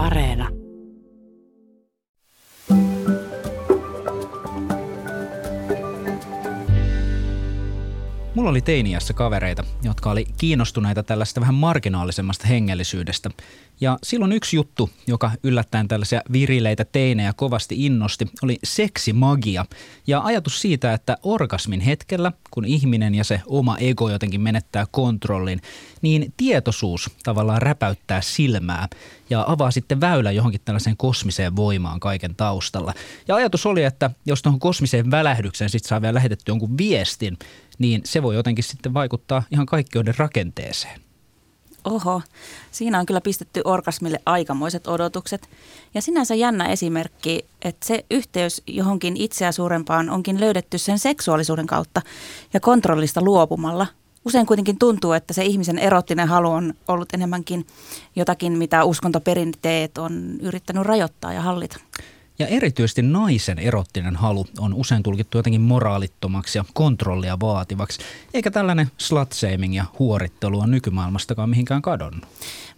Areena. Mulla oli teiniässä kavereita, jotka oli kiinnostuneita tällaista vähän marginaalisemmasta hengellisyydestä. Ja silloin yksi juttu, joka yllättäen tällaisia virileitä teinejä kovasti innosti, oli seksimagia. Ja ajatus siitä, että orgasmin hetkellä, kun ihminen ja se oma ego jotenkin menettää kontrollin, niin tietoisuus tavallaan räpäyttää silmää ja avaa sitten väylä johonkin tällaiseen kosmiseen voimaan kaiken taustalla. Ja ajatus oli, että jos tuohon kosmiseen välähdykseen sitten saa vielä lähetetty jonkun viestin, niin se voi jotenkin sitten vaikuttaa ihan kaikkeuden rakenteeseen. Oho, siinä on kyllä pistetty orgasmille aikamoiset odotukset. Ja sinänsä jännä esimerkki, että se yhteys johonkin itseä suurempaan onkin löydetty sen seksuaalisuuden kautta ja kontrollista luopumalla. Usein kuitenkin tuntuu, että se ihmisen erottinen halu on ollut enemmänkin jotakin, mitä uskontoperinteet on yrittänyt rajoittaa ja hallita. Ja erityisesti naisen erottinen halu on usein tulkittu jotenkin moraalittomaksi ja kontrollia vaativaksi, eikä tällainen slut ja huorittelu on nykymaailmastakaan mihinkään kadonnut.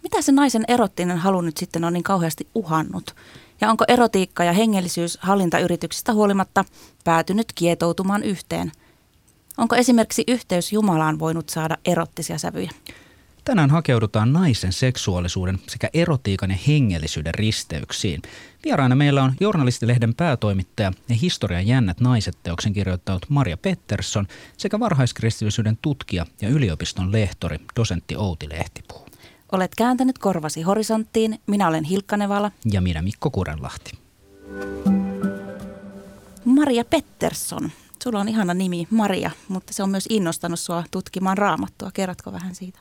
Mitä se naisen erottinen halu nyt sitten on niin kauheasti uhannut? Ja onko erotiikka ja hengellisyys hallintayrityksistä huolimatta päätynyt kietoutumaan yhteen? Onko esimerkiksi yhteys Jumalaan voinut saada erottisia sävyjä? Tänään hakeudutaan naisen seksuaalisuuden sekä erotiikan ja hengellisyyden risteyksiin. Vieraana meillä on journalistilehden päätoimittaja ja historian jännät naiset teoksen kirjoittanut Maria Pettersson sekä varhaiskristillisyyden tutkija ja yliopiston lehtori, dosentti Outi Lehtipuu. Olet kääntänyt korvasi horisonttiin. Minä olen Hilkka Nevala. Ja minä Mikko Kurenlahti. Maria Pettersson. Sulla on ihana nimi Maria, mutta se on myös innostanut sua tutkimaan raamattua. Kerrotko vähän siitä?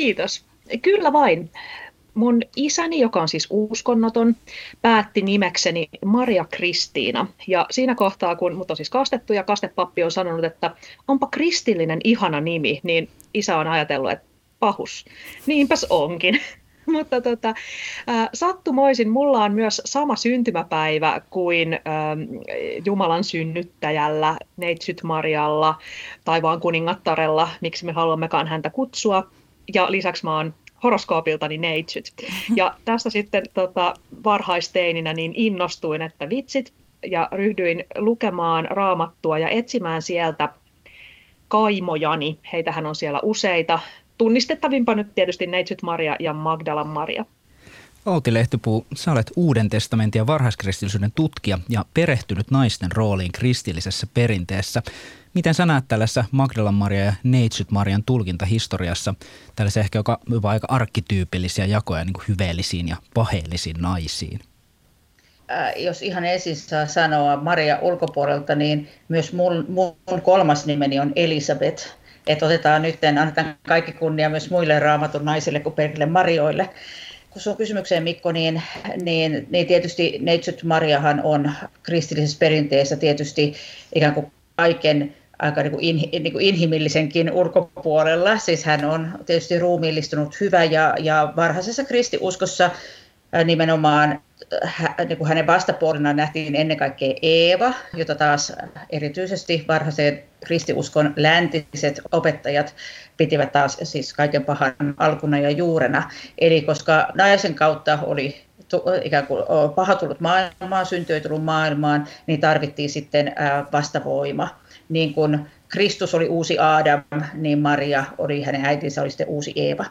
Kiitos. Kyllä vain. Mun isäni, joka on siis uskonnoton, päätti nimekseni Maria Kristiina. Ja siinä kohtaa, kun mut on siis kastettu ja kastepappi on sanonut, että onpa kristillinen ihana nimi, niin isä on ajatellut, että pahus. Niinpäs onkin. Mutta tota, sattumoisin mulla on myös sama syntymäpäivä kuin äh, Jumalan synnyttäjällä, Neitsyt Marialla, taivaan kuningattarella, miksi me haluammekaan häntä kutsua ja lisäksi mä oon horoskoopiltani neitsyt. Ja tästä sitten tota, varhaisteininä niin innostuin, että vitsit, ja ryhdyin lukemaan raamattua ja etsimään sieltä kaimojani. Heitähän on siellä useita. Tunnistettavimpa nyt tietysti Neitsyt Maria ja Magdalan Maria. Outi Lehtipuu, sä olet Uuden testamentin ja varhaiskristillisyyden tutkija ja perehtynyt naisten rooliin kristillisessä perinteessä. Miten sä näet tällaisessa Magdalan Maria ja Neitsyt Marian tulkintahistoriassa tällaisia ehkä joka, jopa aika arkkityypillisiä jakoja niin kuin hyveellisiin ja paheellisiin naisiin? Äh, jos ihan ensin saa sanoa Maria ulkopuolelta, niin myös mun, mun kolmas nimeni on Elisabeth. Että otetaan nyt, annetaan kaikki kunnia myös muille raamatun naisille kuin perille Marioille kun sun kysymykseen Mikko, niin, niin, niin tietysti Neitsyt Mariahan on kristillisessä perinteessä tietysti ikään kuin kaiken aika niin kuin in, niin kuin inhimillisenkin ulkopuolella. Siis hän on tietysti ruumiillistunut hyvä ja, ja varhaisessa kristiuskossa nimenomaan niin kuin hänen vastapuolena nähtiin ennen kaikkea Eeva, jota taas erityisesti varhaisen kristiuskon läntiset opettajat pitivät taas siis kaiken pahan alkuna ja juurena. Eli koska naisen kautta oli ikään kuin paha tullut maailmaan, syntyy tullut maailmaan, niin tarvittiin sitten vastavoima. Niin kuin Kristus oli uusi Adam, niin Maria oli hänen äitinsä oli sitten uusi Eeva.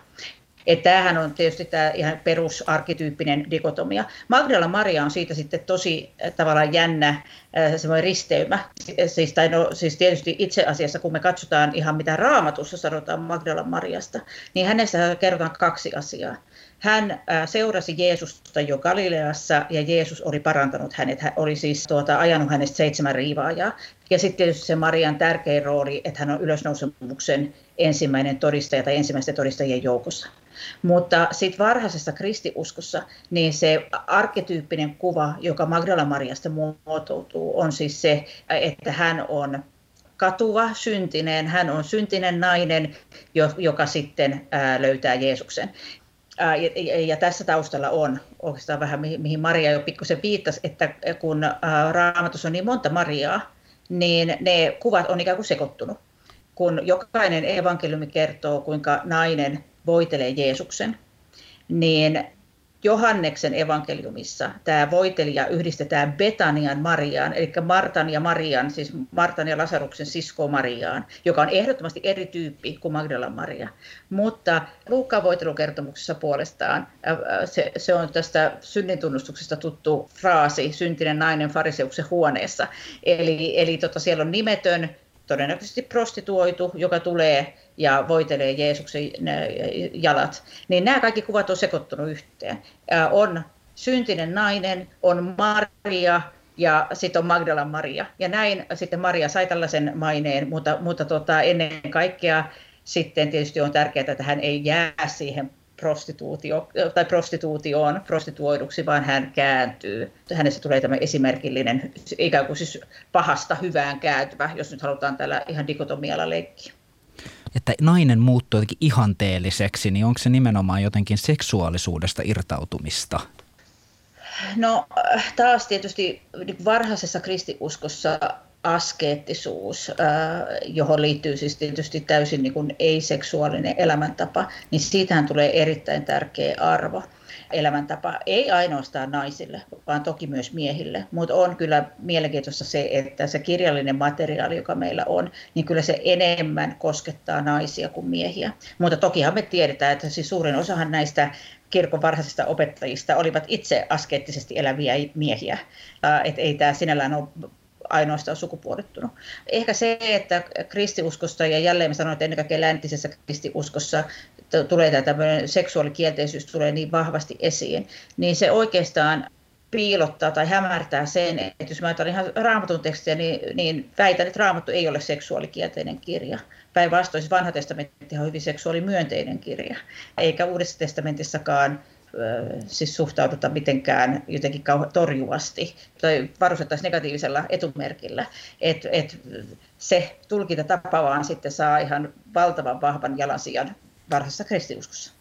Että tämähän on tietysti tämä ihan perusarkityyppinen dikotomia. Magdala Maria on siitä sitten tosi tavallaan jännä semmoinen risteymä. Siis, tai no, siis tietysti itse asiassa, kun me katsotaan ihan mitä raamatussa sanotaan Magdala Mariasta, niin hänestä kerrotaan kaksi asiaa. Hän seurasi Jeesusta jo Galileassa ja Jeesus oli parantanut hänet. Hän oli siis tuota, ajanut hänestä seitsemän riivaajaa. Ja sitten tietysti se Marian tärkein rooli, että hän on ylösnousemuksen ensimmäinen todistaja tai ensimmäisten todistajien joukossa. Mutta sitten varhaisessa kristiuskossa, niin se arkkityyppinen kuva, joka Magdala Mariasta muotoutuu, on siis se, että hän on katuva, syntinen. Hän on syntinen nainen, joka sitten löytää Jeesuksen. Ja tässä taustalla on oikeastaan vähän, mihin Maria jo pikkusen viittasi, että kun raamatussa on niin monta Mariaa, niin ne kuvat on ikään kuin sekoittunut. Kun jokainen evankeliumi kertoo, kuinka nainen voitelee Jeesuksen, niin Johanneksen evankeliumissa tämä voitelija yhdistetään Betanian Mariaan, eli Martan ja Marian, siis Martan ja Lasaruksen sisko Mariaan, joka on ehdottomasti eri tyyppi kuin Magdalan Maria. Mutta Luukkaan voitelukertomuksessa puolestaan se, se on tästä synnintunnustuksesta tuttu fraasi, syntinen nainen fariseuksen huoneessa. Eli, eli tota, siellä on nimetön todennäköisesti prostituoitu, joka tulee ja voitelee Jeesuksen jalat, niin nämä kaikki kuvat on sekoittunut yhteen. On syntinen nainen, on Maria ja sitten on Magdalan Maria. Ja näin sitten Maria sai tällaisen maineen, mutta, mutta tota, ennen kaikkea sitten tietysti on tärkeää, että hän ei jää siihen prostituutio, tai prostituutioon, prostituoiduksi, vaan hän kääntyy. Hänessä tulee tämä esimerkillinen, ikään kuin siis pahasta hyvään kääntyvä, jos nyt halutaan tällä ihan dikotomialla leikkiä. Että nainen muuttuu jotenkin ihanteelliseksi, niin onko se nimenomaan jotenkin seksuaalisuudesta irtautumista? No taas tietysti niin varhaisessa kristiuskossa askeettisuus, johon liittyy siis tietysti täysin niin ei-seksuaalinen elämäntapa, niin siitähän tulee erittäin tärkeä arvo elämäntapa, ei ainoastaan naisille, vaan toki myös miehille. Mutta on kyllä mielenkiintoista se, että se kirjallinen materiaali, joka meillä on, niin kyllä se enemmän koskettaa naisia kuin miehiä. Mutta tokihan me tiedetään, että siis suurin osahan näistä kirkon varhaisista opettajista olivat itse askeettisesti eläviä miehiä. Että ei tämä sinällään ole ainoastaan sukupuolittunut. Ehkä se, että kristiuskosta, ja jälleen sanoin, että ennen kaikkea läntisessä kristiuskossa tulee tämä tämmöinen seksuaalikielteisyys tulee niin vahvasti esiin, niin se oikeastaan piilottaa tai hämärtää sen, että jos mä ajattelen ihan raamatun tekstiä, niin, niin väitän, että raamattu ei ole seksuaalikielteinen kirja. Päinvastoin vanha testamentti on hyvin seksuaalimyönteinen kirja, eikä uudessa testamentissakaan siis suhtauduta mitenkään jotenkin torjuvasti tai varustettaisiin negatiivisella etumerkillä. Et, et se tulkintatapa vaan sitten saa ihan valtavan vahvan jalansijan varhaisessa kristiuskossa.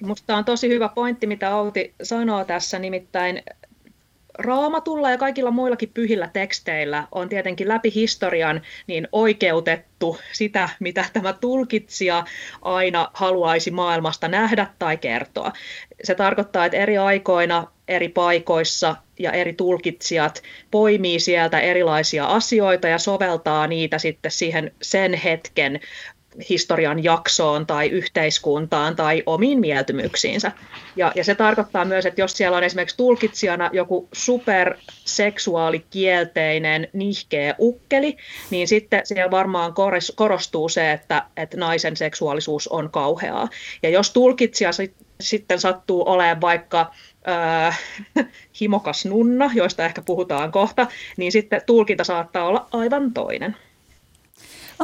Minusta on tosi hyvä pointti, mitä Outi sanoo tässä, nimittäin raamatulla ja kaikilla muillakin pyhillä teksteillä on tietenkin läpi historian niin oikeutettu sitä, mitä tämä tulkitsija aina haluaisi maailmasta nähdä tai kertoa. Se tarkoittaa, että eri aikoina, eri paikoissa ja eri tulkitsijat poimii sieltä erilaisia asioita ja soveltaa niitä sitten siihen sen hetken historian jaksoon tai yhteiskuntaan tai omiin mieltymyksiinsä. Ja, ja se tarkoittaa myös, että jos siellä on esimerkiksi tulkitsijana joku superseksuaalikielteinen nihkeä ukkeli, niin sitten siellä varmaan korostuu se, että, että naisen seksuaalisuus on kauheaa. Ja jos tulkitsija sit, sitten sattuu olemaan vaikka äh, himokas nunna, joista ehkä puhutaan kohta, niin sitten tulkinta saattaa olla aivan toinen.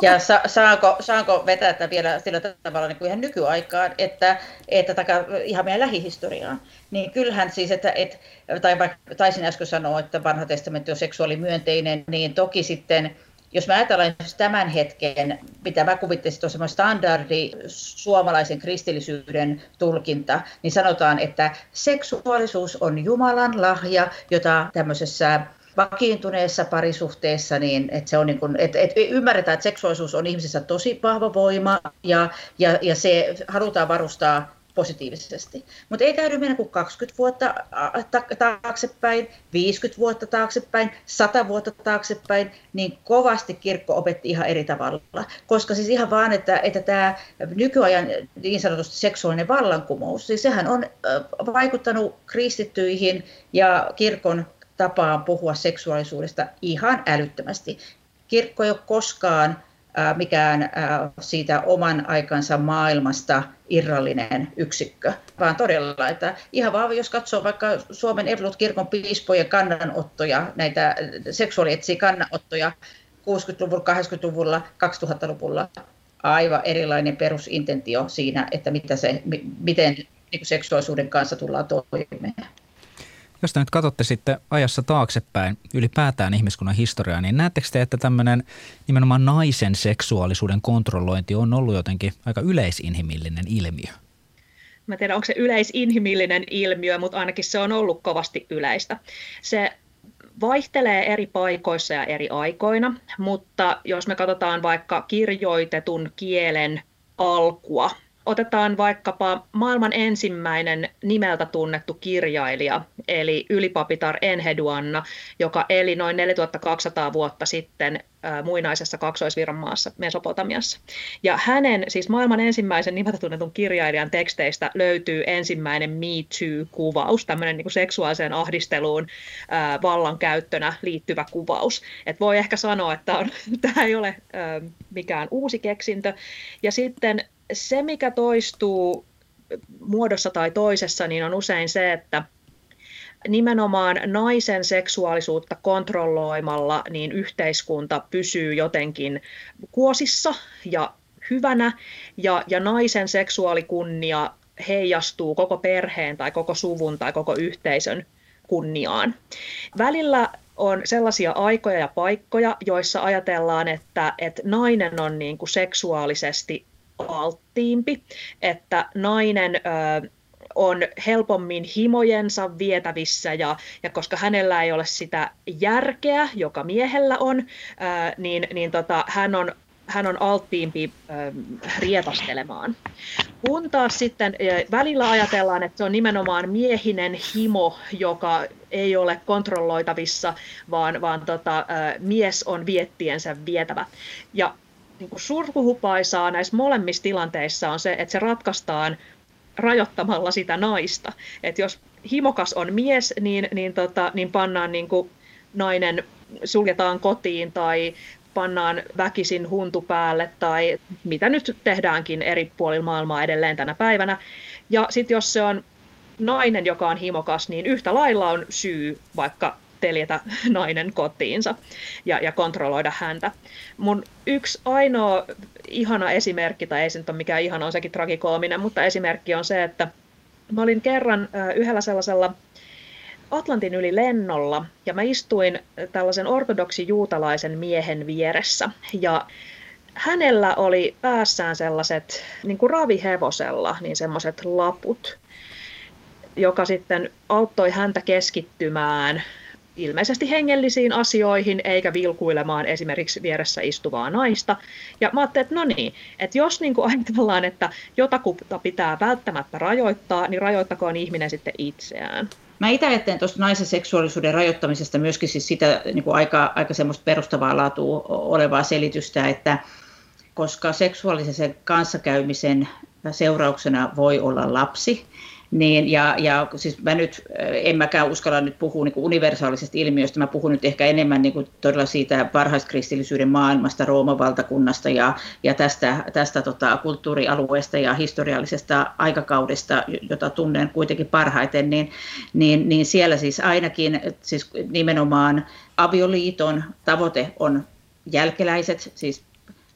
Ja sa, saanko, saanko vetää tätä vielä sillä tavalla niin kuin ihan nykyaikaan, että, että taka, ihan meidän lähihistoriaan, niin kyllähän siis, että, et, tai vaikka taisin äsken sanoa, että vanha testamentti on seksuaalimyönteinen, niin toki sitten jos mä ajatellaan tämän hetken, mitä mä kuvittelisin tuossa standardi suomalaisen kristillisyyden tulkinta, niin sanotaan, että seksuaalisuus on Jumalan lahja, jota tämmöisessä vakiintuneessa parisuhteessa, niin että se on niin kuin, että, että ymmärretään, että seksuaalisuus on ihmisessä tosi vahva voima ja, ja, ja se halutaan varustaa positiivisesti. Mutta ei täydy mennä kuin 20 vuotta taaksepäin, 50 vuotta taaksepäin, 100 vuotta taaksepäin, niin kovasti kirkko opetti ihan eri tavalla. Koska siis ihan vaan, että, että tämä nykyajan niin sanotusti seksuaalinen vallankumous, siis sehän on vaikuttanut kristittyihin ja kirkon tapaan puhua seksuaalisuudesta ihan älyttömästi. Kirkko ei ole koskaan mikään siitä oman aikansa maailmasta irrallinen yksikkö, vaan todella, että ihan vaan jos katsoo vaikka Suomen Evolut-kirkon piispojen kannanottoja, näitä seksuaalietsiä kannanottoja 60-luvulla, 80-luvulla, 2000-luvulla, aivan erilainen perusintentio siinä, että mitä se, miten niin seksuaalisuuden kanssa tullaan toimeen. Jos te nyt katsotte sitten ajassa taaksepäin ylipäätään ihmiskunnan historiaa, niin näettekö te, että tämmöinen nimenomaan naisen seksuaalisuuden kontrollointi on ollut jotenkin aika yleisinhimillinen ilmiö? Mä tiedän, onko se yleisinhimillinen ilmiö, mutta ainakin se on ollut kovasti yleistä. Se vaihtelee eri paikoissa ja eri aikoina, mutta jos me katsotaan vaikka kirjoitetun kielen alkua Otetaan vaikkapa maailman ensimmäinen nimeltä tunnettu kirjailija, eli ylipapitar Enheduanna, joka eli noin 4200 vuotta sitten muinaisessa kaksoisvirranmaassa Mesopotamiassa. Ja hänen, siis maailman ensimmäisen nimeltä tunnetun kirjailijan teksteistä löytyy ensimmäinen Me Too-kuvaus, tämmöinen niin seksuaaliseen ahdisteluun ää, vallankäyttönä liittyvä kuvaus. Et voi ehkä sanoa, että on, tämä ei ole ää, mikään uusi keksintö. Ja sitten se, mikä toistuu muodossa tai toisessa, niin on usein se, että nimenomaan naisen seksuaalisuutta kontrolloimalla niin yhteiskunta pysyy jotenkin kuosissa ja hyvänä ja, ja naisen seksuaalikunnia heijastuu koko perheen tai koko suvun tai koko yhteisön kunniaan. Välillä on sellaisia aikoja ja paikkoja, joissa ajatellaan, että, että nainen on niin kuin seksuaalisesti alttiimpi, että nainen ö, on helpommin himojensa vietävissä ja, ja koska hänellä ei ole sitä järkeä, joka miehellä on, ää, niin, niin tota, hän on hän on alttiimpi ää, rietastelemaan. Kun taas sitten ää, välillä ajatellaan, että se on nimenomaan miehinen himo, joka ei ole kontrolloitavissa, vaan, vaan tota, ää, mies on viettiensä vietävä. Ja niin kuin surkuhupaisaa näissä molemmissa tilanteissa on se, että se ratkaistaan rajoittamalla sitä naista. Et jos himokas on mies, niin, niin, tota, niin pannaan niin kuin nainen, suljetaan kotiin tai pannaan väkisin huntu päälle tai mitä nyt tehdäänkin eri puolilla maailmaa edelleen tänä päivänä. Ja sitten jos se on nainen, joka on himokas, niin yhtä lailla on syy vaikka teljetä nainen kotiinsa ja, ja kontrolloida häntä. Mun yksi ainoa ihana esimerkki, tai ei se nyt ole mikään ihana, on sekin tragikoominen, mutta esimerkki on se, että mä olin kerran yhdellä sellaisella Atlantin yli lennolla ja mä istuin tällaisen ortodoksi juutalaisen miehen vieressä ja hänellä oli päässään sellaiset niin kuin ravihevosella, niin semmoiset laput, joka sitten auttoi häntä keskittymään ilmeisesti hengellisiin asioihin, eikä vilkuilemaan esimerkiksi vieressä istuvaa naista. Ja mä ajattelin, että no niin, että jos niin kuin ajatellaan, että jotakuta pitää välttämättä rajoittaa, niin rajoittakoon ihminen sitten itseään. Mä itse ajattelen tuosta naisen seksuaalisuuden rajoittamisesta myöskin siis sitä niin kuin aika, aika semmoista perustavaa laatua olevaa selitystä, että koska seksuaalisen kanssakäymisen seurauksena voi olla lapsi, niin, ja, ja siis mä nyt en mäkään uskalla nyt puhua niin universaalisesta ilmiöstä, mä puhun nyt ehkä enemmän niin kuin todella siitä varhaiskristillisyyden maailmasta, Rooman valtakunnasta ja, ja tästä, tästä tota, kulttuurialueesta ja historiallisesta aikakaudesta, jota tunnen kuitenkin parhaiten, niin, niin, niin siellä siis ainakin siis nimenomaan avioliiton tavoite on jälkeläiset, siis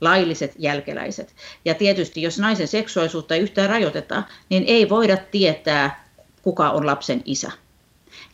lailliset jälkeläiset. Ja tietysti jos naisen seksuaalisuutta ei yhtään rajoiteta, niin ei voida tietää, kuka on lapsen isä.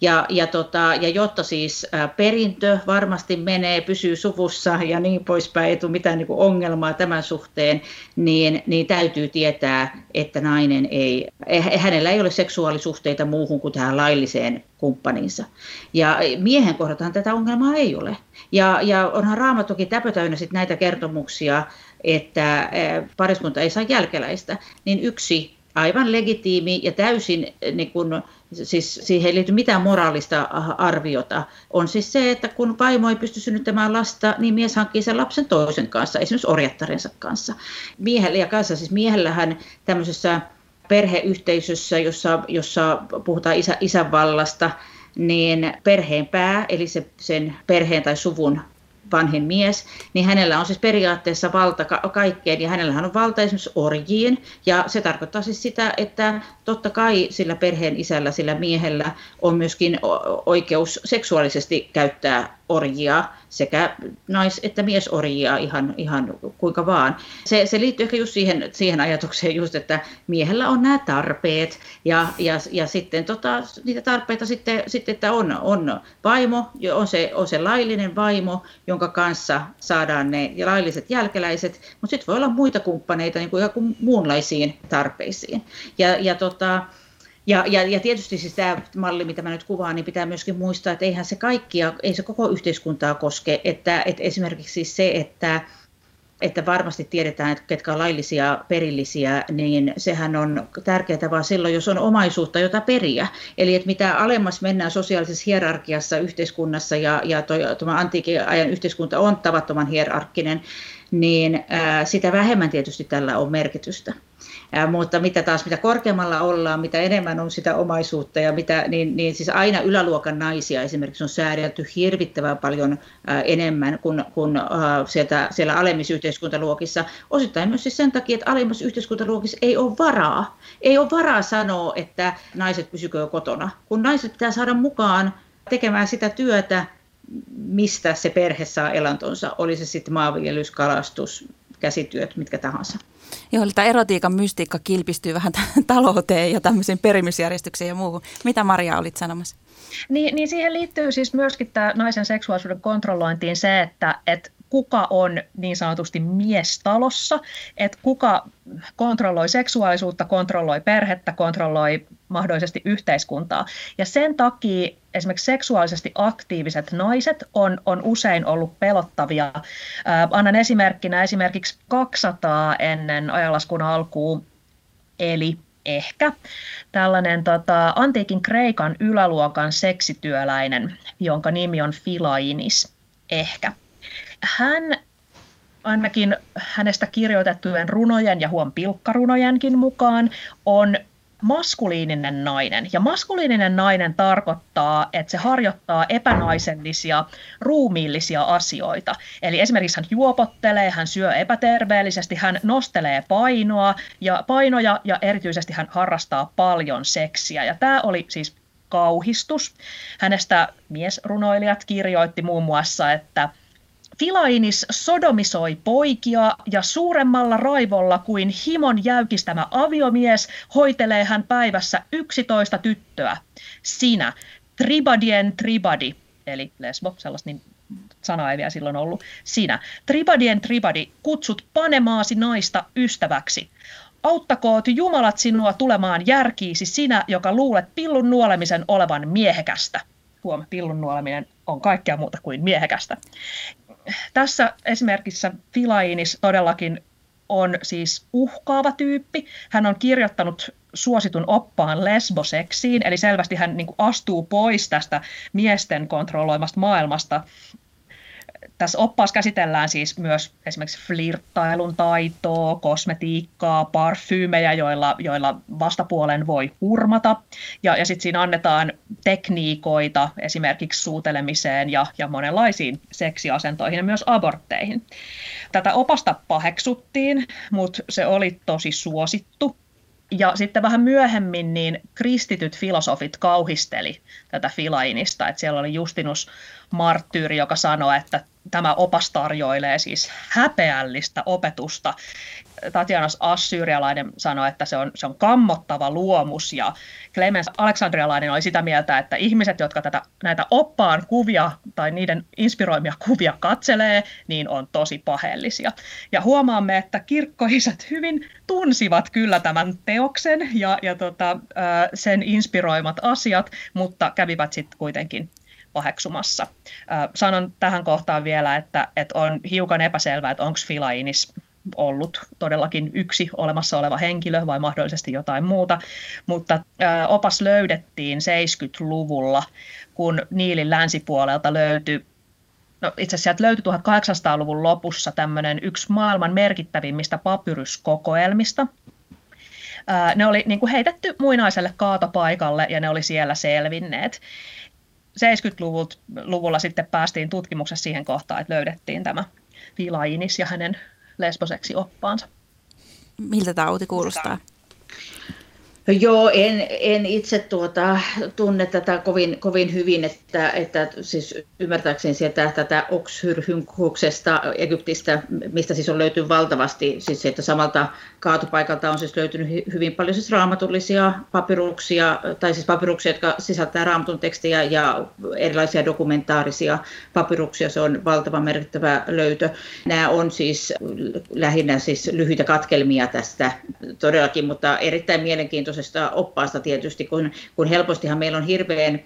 Ja, ja, tota, ja jotta siis perintö varmasti menee, pysyy suvussa ja niin poispäin, ei tule mitään niin ongelmaa tämän suhteen, niin, niin täytyy tietää, että nainen ei, eh, hänellä ei ole seksuaalisuhteita muuhun kuin tähän lailliseen kumppaninsa. Ja miehen kohdataan tätä ongelmaa ei ole. Ja, ja onhan Raamatukin täpötäynnä sit näitä kertomuksia, että pariskunta ei saa jälkeläistä, niin yksi aivan legitiimi ja täysin niin kun, siis siihen ei liity mitään moraalista arviota, on siis se, että kun vaimo ei pysty synnyttämään lasta, niin mies hankkii sen lapsen toisen kanssa, esimerkiksi orjattarensa kanssa. Miehellä ja kanssa, siis miehellähän tämmöisessä perheyhteisössä, jossa, jossa puhutaan isä, isänvallasta, niin perheen pää, eli se, sen perheen tai suvun vanhin mies, niin hänellä on siis periaatteessa valta ka- kaikkeen ja hänellähän on valta esimerkiksi orjiin ja se tarkoittaa siis sitä, että totta kai sillä perheen isällä, sillä miehellä on myöskin oikeus seksuaalisesti käyttää orjia, sekä nais- että miesorjia ihan, ihan kuinka vaan. Se, se liittyy ehkä just siihen, siihen ajatukseen just, että miehellä on nämä tarpeet ja, ja, ja sitten tota, niitä tarpeita sitten, sitten että on, on vaimo, on se, on se laillinen vaimo, jonka kanssa saadaan ne lailliset jälkeläiset, mutta sitten voi olla muita kumppaneita niin kuin muunlaisiin tarpeisiin. Ja, ja tota, ja, ja, ja tietysti siis tämä malli, mitä mä nyt kuvaan, niin pitää myöskin muistaa, että eihän se kaikkia, ei se koko yhteiskuntaa koske. Että, että esimerkiksi se, että että varmasti tiedetään, että ketkä on laillisia perillisiä, niin sehän on tärkeää vaan silloin, jos on omaisuutta, jota periä. Eli että mitä alemmas mennään sosiaalisessa hierarkiassa yhteiskunnassa, ja, ja tuo antiikin ajan yhteiskunta on tavattoman hierarkkinen, niin ää, sitä vähemmän tietysti tällä on merkitystä. Mutta mitä taas, mitä korkeammalla ollaan, mitä enemmän on sitä omaisuutta, ja mitä, niin, niin siis aina yläluokan naisia esimerkiksi on säädelty hirvittävän paljon ää, enemmän kuin, kuin ää, sieltä, siellä alemmissa yhteiskuntaluokissa. Osittain myös siis sen takia, että alemmissa yhteiskuntaluokissa ei ole varaa. Ei ole varaa sanoa, että naiset pysykö kotona, kun naiset pitää saada mukaan tekemään sitä työtä, mistä se perhe saa elantonsa, oli se sitten maanviljelys, kalastus, käsityöt, mitkä tahansa. Joo, eli tämä erotiikan mystiikka kilpistyy vähän talouteen ja tämmöiseen perimysjärjestykseen ja muuhun. Mitä Maria olit sanomassa? Niin, niin siihen liittyy siis myöskin tämä naisen seksuaalisuuden kontrollointiin se, että, että kuka on niin sanotusti mies talossa, että kuka kontrolloi seksuaalisuutta, kontrolloi perhettä, kontrolloi mahdollisesti yhteiskuntaa. Ja sen takia esimerkiksi seksuaalisesti aktiiviset naiset on, on usein ollut pelottavia. Äh, annan esimerkkinä esimerkiksi 200 ennen ajanlaskun alkuun, eli ehkä tällainen tota, antiikin Kreikan yläluokan seksityöläinen, jonka nimi on Filainis. Ehkä hän ainakin hänestä kirjoitettujen runojen ja huom pilkkarunojenkin mukaan on maskuliininen nainen. Ja maskuliininen nainen tarkoittaa, että se harjoittaa epänaisellisia, ruumiillisia asioita. Eli esimerkiksi hän juopottelee, hän syö epäterveellisesti, hän nostelee painoa ja painoja ja erityisesti hän harrastaa paljon seksiä. Ja tämä oli siis kauhistus. Hänestä miesrunoilijat kirjoitti muun muassa, että – Filainis sodomisoi poikia ja suuremmalla raivolla kuin himon jäykistämä aviomies hoitelee hän päivässä 11 tyttöä. Sinä, tribadien tribadi, eli lesbo, sellaista niin sana ei vielä silloin ollut, sinä, tribadien tribadi, kutsut panemaasi naista ystäväksi. Auttakoot Jumalat sinua tulemaan järkiisi sinä, joka luulet pillun nuolemisen olevan miehekästä. Huom, pillun nuoleminen on kaikkea muuta kuin miehekästä tässä esimerkissä Filainis todellakin on siis uhkaava tyyppi. Hän on kirjoittanut suositun oppaan lesboseksiin, eli selvästi hän niin kuin astuu pois tästä miesten kontrolloimasta maailmasta tässä oppaassa käsitellään siis myös esimerkiksi flirttailun taitoa, kosmetiikkaa, parfyymejä, joilla, joilla vastapuolen voi hurmata. Ja, ja sitten siinä annetaan tekniikoita esimerkiksi suutelemiseen ja, ja monenlaisiin seksiasentoihin ja myös abortteihin. Tätä opasta paheksuttiin, mutta se oli tosi suosittu ja sitten vähän myöhemmin niin kristityt filosofit kauhisteli tätä Filainista, että siellä oli Justinus Marttyyri, joka sanoi, että tämä opas tarjoilee siis häpeällistä opetusta. Tatianas Assyrialainen sanoi, että se on, se on kammottava luomus ja Clemens Aleksandrialainen oli sitä mieltä, että ihmiset, jotka tätä, näitä oppaan kuvia tai niiden inspiroimia kuvia katselee, niin on tosi paheellisia. Ja huomaamme, että kirkkoisät hyvin tunsivat kyllä tämän teoksen ja, ja tota, sen inspiroimat asiat, mutta kävivät sitten kuitenkin paheksumassa. Sanon tähän kohtaan vielä, että, että on hiukan epäselvää, että onko Filainis ollut todellakin yksi olemassa oleva henkilö vai mahdollisesti jotain muuta, mutta opas löydettiin 70-luvulla, kun Niilin länsipuolelta löytyi No, itse asiassa löytyi 1800-luvun lopussa tämmöinen yksi maailman merkittävimmistä papyruskokoelmista. Ne oli niin kuin heitetty muinaiselle kaatopaikalle ja ne oli siellä selvinneet. 70-luvulla sitten päästiin tutkimuksessa siihen kohtaan, että löydettiin tämä Filainis ja hänen lesboseksi oppaansa. Miltä tämä Outi kuulostaa? Joo, en, en itse tuota, tunne tätä kovin, kovin hyvin, että, että siis ymmärtääkseni sieltä tätä Oxhyrhynkuksesta Egyptistä, mistä siis on löytynyt valtavasti, siis että samalta kaatopaikalta on siis löytynyt hyvin paljon siis raamatullisia papiruksia, tai siis papiruksia, jotka sisältää raamatun tekstiä ja erilaisia dokumentaarisia papiruksia, se on valtava merkittävä löytö. Nämä on siis lähinnä siis lyhyitä katkelmia tästä todellakin, mutta erittäin mielenkiintoisia mielenkiintoisesta oppaasta tietysti, kun, kun helpostihan meillä on hirveän,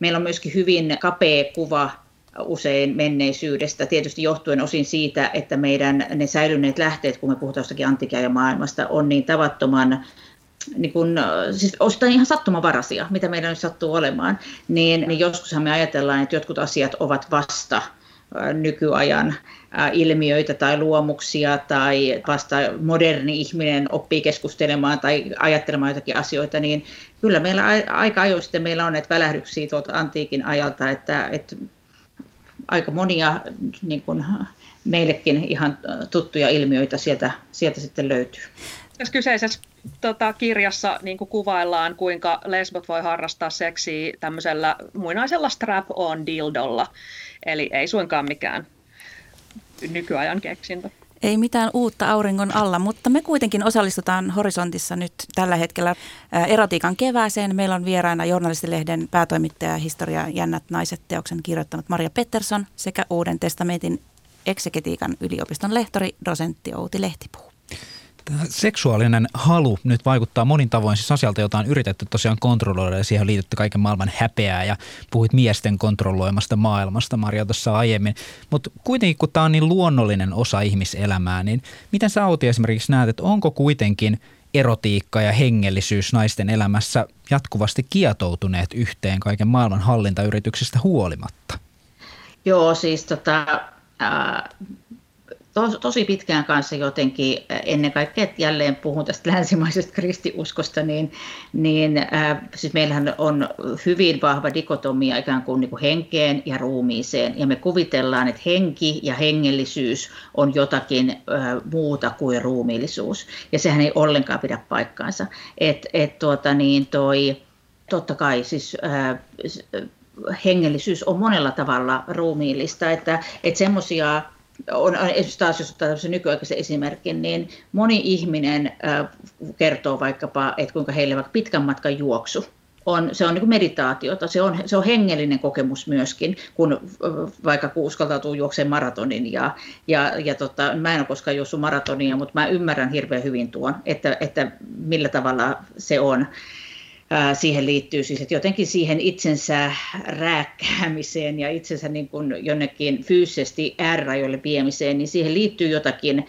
meillä on myöskin hyvin kapea kuva usein menneisyydestä, tietysti johtuen osin siitä, että meidän ne säilyneet lähteet, kun me puhutaan jostakin maailmasta, on niin tavattoman niin kun, siis osittain ihan sattumavaraisia, mitä meidän nyt sattuu olemaan, niin, niin joskushan me ajatellaan, että jotkut asiat ovat vasta nykyajan ilmiöitä tai luomuksia tai vasta moderni ihminen oppii keskustelemaan tai ajattelemaan jotakin asioita, niin kyllä meillä aika ajoin sitten meillä on näitä välähdyksiä tuolta antiikin ajalta, että, että aika monia niin kuin meillekin ihan tuttuja ilmiöitä sieltä, sieltä sitten löytyy. Tässä kyseisessä tota, kirjassa niin kuin kuvaillaan, kuinka lesbot voi harrastaa seksiä tämmöisellä muinaisella strap-on dildolla. Eli ei suinkaan mikään nykyajan keksintö. Ei mitään uutta auringon alla, mutta me kuitenkin osallistutaan Horisontissa nyt tällä hetkellä erotiikan kevääseen. Meillä on vieraana journalistilehden päätoimittaja historia Jännät naiset teoksen kirjoittanut Maria Pettersson sekä Uuden testamentin eksegetiikan yliopiston lehtori, dosentti Outi Lehtipuu. Tämä seksuaalinen halu nyt vaikuttaa monin tavoin siis asialta, jota on yritetty tosiaan kontrolloida ja siihen on liitetty kaiken maailman häpeää ja puhuit miesten kontrolloimasta maailmasta Maria tuossa aiemmin. Mutta kuitenkin kun tämä on niin luonnollinen osa ihmiselämää, niin miten sä Outi esimerkiksi näet, että onko kuitenkin erotiikka ja hengellisyys naisten elämässä jatkuvasti kietoutuneet yhteen kaiken maailman hallintayrityksistä huolimatta? Joo, siis tota, äh, tos, tosi pitkään kanssa jotenkin, ennen kaikkea että jälleen puhun tästä länsimaisesta kristiuskosta, niin, niin äh, siis meillähän on hyvin vahva dikotomia ikään kuin, niin kuin henkeen ja ruumiiseen, ja me kuvitellaan, että henki ja hengellisyys on jotakin äh, muuta kuin ruumiillisuus, ja sehän ei ollenkaan pidä paikkaansa. Et, et tuota niin toi, totta kai siis äh, hengellisyys on monella tavalla ruumiillista, että, että semmoisia on, esimerkiksi taas jos ottaa nykyaikaisen esimerkin, niin moni ihminen kertoo vaikkapa, että kuinka heille vaikka pitkän matkan juoksu on, se on niin meditaatiota, se on, se on hengellinen kokemus myöskin, kun vaikka kun uskaltautuu juokseen maratonin. Ja, ja, ja tota, mä en ole koskaan juossut maratonia, mutta mä ymmärrän hirveän hyvin tuon, että, että millä tavalla se on siihen liittyy siis, että jotenkin siihen itsensä rääkkäämiseen ja itsensä niin kuin jonnekin fyysisesti äärirajoille viemiseen, niin siihen liittyy jotakin,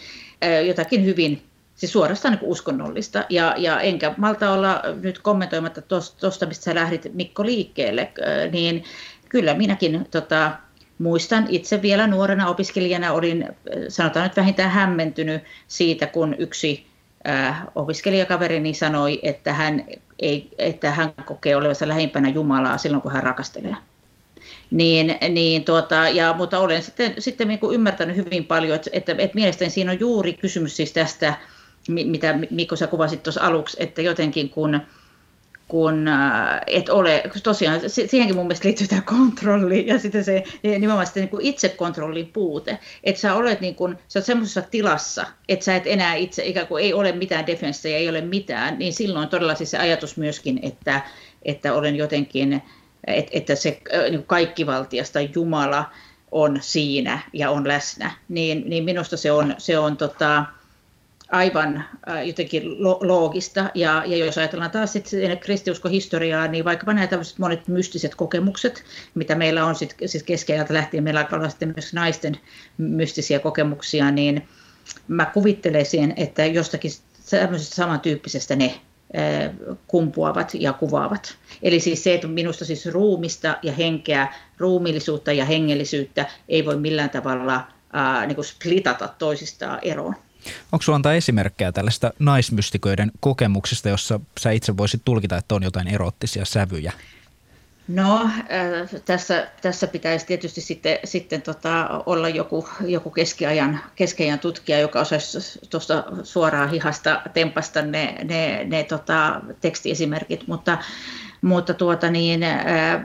jotakin hyvin siis suorastaan niin uskonnollista. Ja, ja enkä malta olla nyt kommentoimatta tuosta, mistä sä lähdit Mikko liikkeelle, niin kyllä minäkin tota, muistan itse vielä nuorena opiskelijana olin, sanotaan nyt vähintään hämmentynyt siitä, kun yksi äh, opiskelijakaverini sanoi, että hän, ei, että hän kokee olevansa lähimpänä Jumalaa silloin, kun hän rakastelee. Niin, niin tuota, ja, mutta olen sitten, sitten niin kuin ymmärtänyt hyvin paljon, että, että, että mielestäni siinä on juuri kysymys siis tästä, mitä Mikko sä kuvasit tuossa aluksi, että jotenkin kun kun äh, et ole, tosiaan siihenkin mun mielestä liittyy tämä kontrolli ja sitten se nimenomaan sitten niin itsekontrollin puute, että sä olet niin kuin, sä olet semmoisessa tilassa, että sä et enää itse, ikään kuin ei ole mitään defenssejä, ei ole mitään, niin silloin todella siis se ajatus myöskin, että, että olen jotenkin, että, että se äh, niin kaikkivaltiasta Jumala on siinä ja on läsnä, niin, niin minusta se on, se on tota, aivan jotenkin loogista. Ja, ja jos ajatellaan taas sitten kristiuskohistoriaa, niin vaikkapa nämä tämmöiset monet mystiset kokemukset, mitä meillä on sit, siis keskiajalta lähtien, meillä on sitten myös naisten mystisiä kokemuksia, niin mä kuvittelisin, että jostakin tämmöisestä samantyyppisestä ne kumpuavat ja kuvaavat. Eli siis se, että minusta siis ruumista ja henkeä, ruumillisuutta ja hengellisyyttä ei voi millään tavalla ää, niin kuin splitata toisistaan eroon. Onko sinulla antaa esimerkkejä tällaista naismystiköiden kokemuksista, jossa sä itse voisit tulkita, että on jotain erottisia sävyjä? No, äh, tässä, tässä pitäisi tietysti sitten, sitten tota, olla joku, joku keskiajan, keskiajan tutkija, joka osaisi tuosta suoraan hihasta tempasta ne, ne, ne tota, tekstiesimerkit, mutta mutta tuota niin, äh,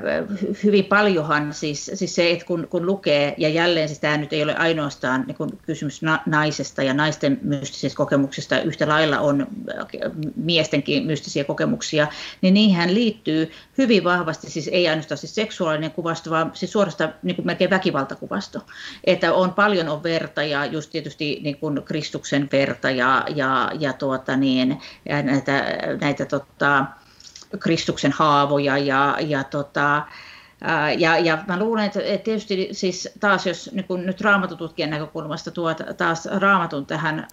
hyvin paljonhan siis, siis se, että kun, kun lukee, ja jälleen siis tämä nyt ei ole ainoastaan niin kun kysymys na, naisesta ja naisten mystisistä kokemuksista, yhtä lailla on äh, miestenkin mystisiä kokemuksia, niin niihin liittyy hyvin vahvasti, siis ei ainoastaan siis seksuaalinen kuvasto, vaan siis suorastaan niin kuin melkein väkivaltakuvasto. Että on paljon on verta ja just tietysti niin kuin Kristuksen verta ja, ja, ja, tuota niin, näitä, näitä tota, Kristuksen haavoja ja, ja tota, Ja, ja mä luulen, että, tietysti siis taas jos niin kun nyt raamatututkijan näkökulmasta tuot taas raamatun tähän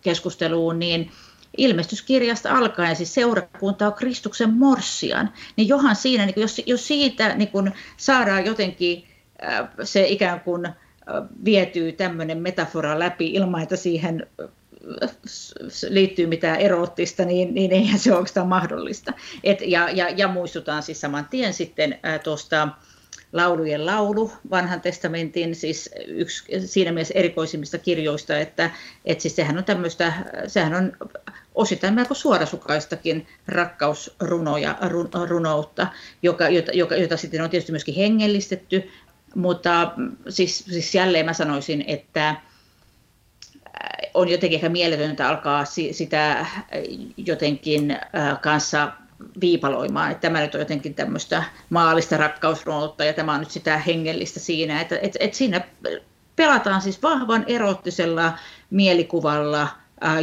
keskusteluun, niin ilmestyskirjasta alkaen, siis seurakunta on Kristuksen morsian, niin johan siinä, niin jos, jos siitä niin kun saadaan jotenkin se ikään kuin vietyy tämmöinen metafora läpi ilman, että siihen liittyy mitään eroottista, niin, niin eihän se ole mahdollista. Et, ja, ja, ja muistutaan siis saman tien sitten tuosta laulujen laulu, vanhan testamentin, siis yksi siinä mielessä erikoisimmista kirjoista, että, että siis sehän on tämmöistä, sehän on osittain melko suorasukaistakin rakkausrunoja, run, runoutta, joka, jota, joka, jota sitten on tietysti myöskin hengellistetty, mutta siis, siis jälleen mä sanoisin, että on jotenkin ehkä mieletöntä alkaa sitä jotenkin kanssa viipaloimaan, että tämä nyt on jotenkin tämmöistä maallista rakkausrunoutta ja tämä on nyt sitä hengellistä siinä, että että että siinä pelataan siis vahvan erottisella mielikuvalla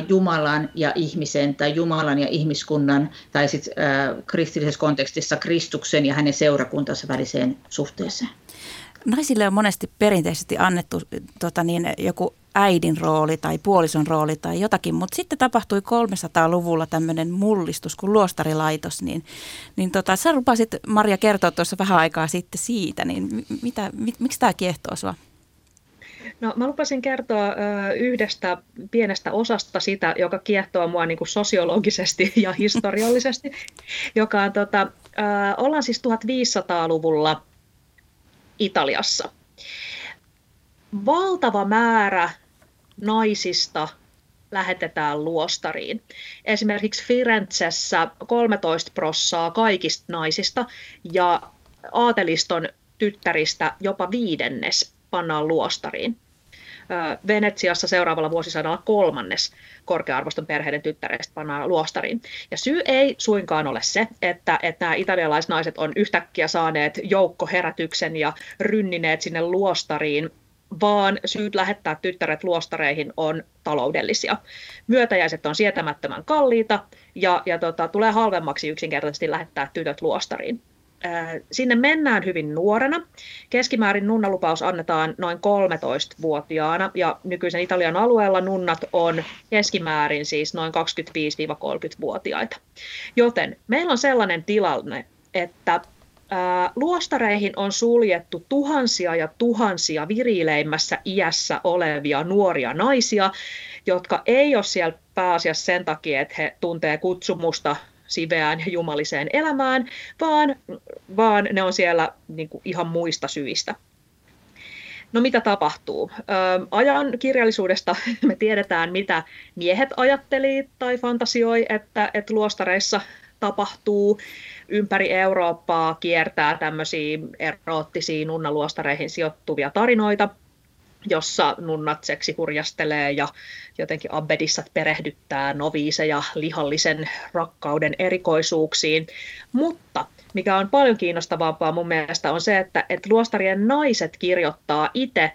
Jumalan ja ihmisen tai Jumalan ja ihmiskunnan tai sitten kristillisessä kontekstissa Kristuksen ja hänen seurakuntansa väliseen suhteeseen. Naisille on monesti perinteisesti annettu tota niin, joku äidin rooli tai puolison rooli tai jotakin, mutta sitten tapahtui 300-luvulla tämmöinen mullistus kuin luostarilaitos, niin, niin tota, sä lupasit Maria kertoa tuossa vähän aikaa sitten siitä, niin mitä, mit, miksi tämä kiehtoo sua? No, mä lupasin kertoa ö, yhdestä pienestä osasta sitä, joka kiehtoo mua niin kuin sosiologisesti ja historiallisesti, joka on, tota, ö, ollaan siis 1500-luvulla Italiassa. Valtava määrä naisista lähetetään luostariin. Esimerkiksi Firenzessä 13 prossaa kaikista naisista ja aateliston tyttäristä jopa viidennes pannaan luostariin. Venetsiassa seuraavalla vuosisadalla kolmannes korkea-arvoston perheiden tyttäreistä pannaan luostariin. Ja syy ei suinkaan ole se, että, että nämä italialaisnaiset on yhtäkkiä saaneet joukkoherätyksen ja rynnineet sinne luostariin vaan syyt lähettää tyttäret luostareihin on taloudellisia. Myötäjäiset on sietämättömän kalliita ja, ja tota, tulee halvemmaksi yksinkertaisesti lähettää tytöt luostariin. Sinne mennään hyvin nuorena. Keskimäärin nunnalupaus annetaan noin 13-vuotiaana ja nykyisen Italian alueella nunnat on keskimäärin siis noin 25-30-vuotiaita. Joten meillä on sellainen tilanne, että luostareihin on suljettu tuhansia ja tuhansia virileimmässä iässä olevia nuoria naisia, jotka ei ole siellä pääasiassa sen takia, että he tuntee kutsumusta siveään ja jumaliseen elämään, vaan, vaan ne on siellä niin kuin ihan muista syistä. No mitä tapahtuu? Ö, ajan kirjallisuudesta me tiedetään, mitä miehet ajatteli tai fantasioi, että, että luostareissa tapahtuu ympäri Eurooppaa kiertää tämmöisiä eroottisia nunnaluostareihin sijoittuvia tarinoita, jossa nunnat seksi hurjastelee ja jotenkin abbedissat perehdyttää noviiseja lihallisen rakkauden erikoisuuksiin. Mutta mikä on paljon kiinnostavampaa mun mielestä on se, että, että luostarien naiset kirjoittaa itse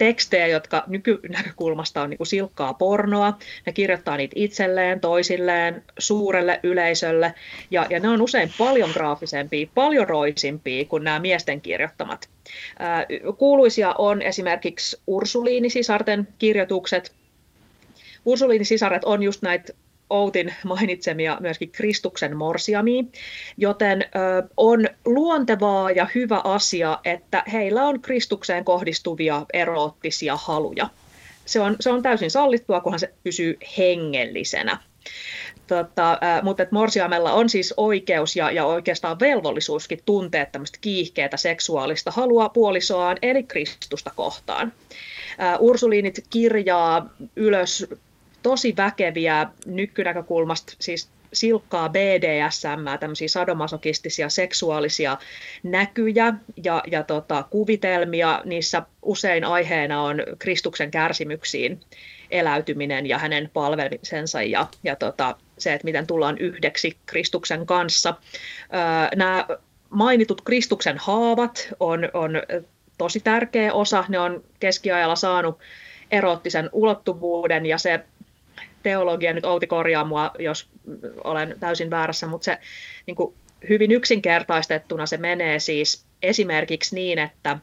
tekstejä, jotka nykynäkökulmasta on niin kuin silkkaa pornoa. Ne kirjoittaa niitä itselleen, toisilleen, suurelle yleisölle, ja, ja ne on usein paljon graafisempia, paljon roisimpia kuin nämä miesten kirjoittamat. Kuuluisia on esimerkiksi Ursuliini-sisarten kirjoitukset. Ursuliini-sisaret on just näitä Outin mainitsemia myöskin Kristuksen morsiamia, joten on luontevaa ja hyvä asia, että heillä on Kristukseen kohdistuvia eroottisia haluja. Se on, se on täysin sallittua, kunhan se pysyy hengellisenä. Tota, mutta että morsiamella on siis oikeus ja, ja oikeastaan velvollisuuskin tuntea tämmöistä kiihkeätä seksuaalista halua puolisoaan, eli Kristusta kohtaan. Ursuliinit kirjaa ylös tosi väkeviä nykynäkökulmasta, siis silkkaa BDSM, tämmöisiä sadomasokistisia seksuaalisia näkyjä ja, ja tota, kuvitelmia. Niissä usein aiheena on Kristuksen kärsimyksiin eläytyminen ja hänen palvelisensa ja, ja tota, se, että miten tullaan yhdeksi Kristuksen kanssa. Öö, nämä mainitut Kristuksen haavat on, on tosi tärkeä osa. Ne on keskiajalla saanut eroottisen ulottuvuuden ja se teologia, nyt Outi korjaa mua, jos olen täysin väärässä, mutta se niin kuin hyvin yksinkertaistettuna se menee siis esimerkiksi niin, että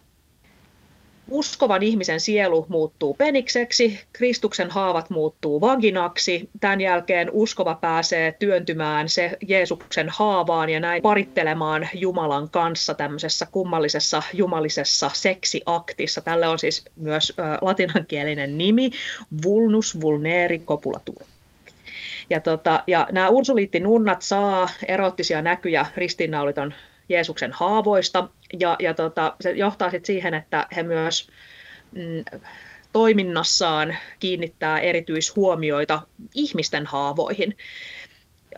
uskovan ihmisen sielu muuttuu penikseksi, Kristuksen haavat muuttuu vaginaksi, tämän jälkeen uskova pääsee työntymään se Jeesuksen haavaan ja näin parittelemaan Jumalan kanssa tämmöisessä kummallisessa jumalisessa seksiaktissa. Tälle on siis myös latinankielinen nimi, vulnus vulneri copulatur. Ja, tota, ja nämä ursuliittinunnat saa erottisia näkyjä ristiinnauliton Jeesuksen haavoista, ja, ja tota, se johtaa sitten siihen, että he myös mm, toiminnassaan kiinnittää erityishuomioita ihmisten haavoihin.